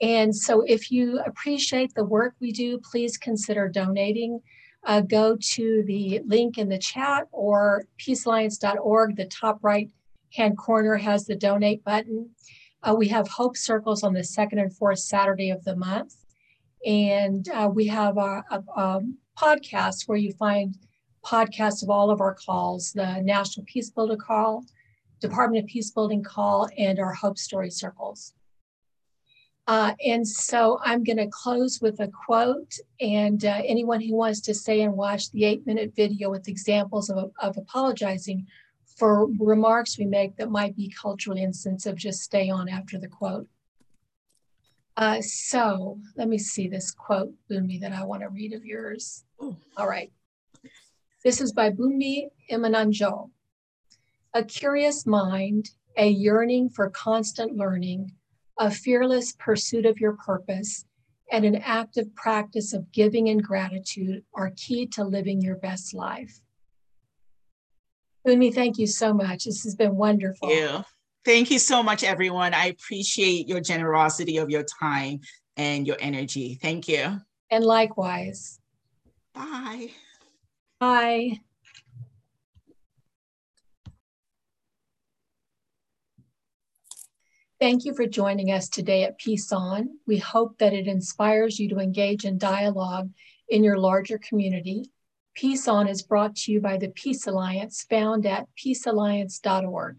And so if you appreciate the work we do, please consider donating. Uh, go to the link in the chat or peacealliance.org. The top right hand corner has the donate button. Uh, we have Hope Circles on the second and fourth Saturday of the month. And uh, we have a podcast where you find podcasts of all of our calls the National Peace Builder call, Department of Peace Building call, and our Hope Story circles. Uh, and so I'm going to close with a quote. And uh, anyone who wants to stay and watch the eight minute video with examples of, of apologizing for remarks we make that might be culturally insensitive, just stay on after the quote. Uh, so let me see this quote, Bunmi, that I want to read of yours. Ooh. All right. This is by Bunmi Emenanjo. A curious mind, a yearning for constant learning, a fearless pursuit of your purpose, and an active practice of giving and gratitude are key to living your best life. Bunmi, thank you so much. This has been wonderful. You. Thank you so much, everyone. I appreciate your generosity of your time and your energy. Thank you. And likewise. Bye. Bye. Thank you for joining us today at Peace On. We hope that it inspires you to engage in dialogue in your larger community. Peace On is brought to you by the Peace Alliance, found at peacealliance.org.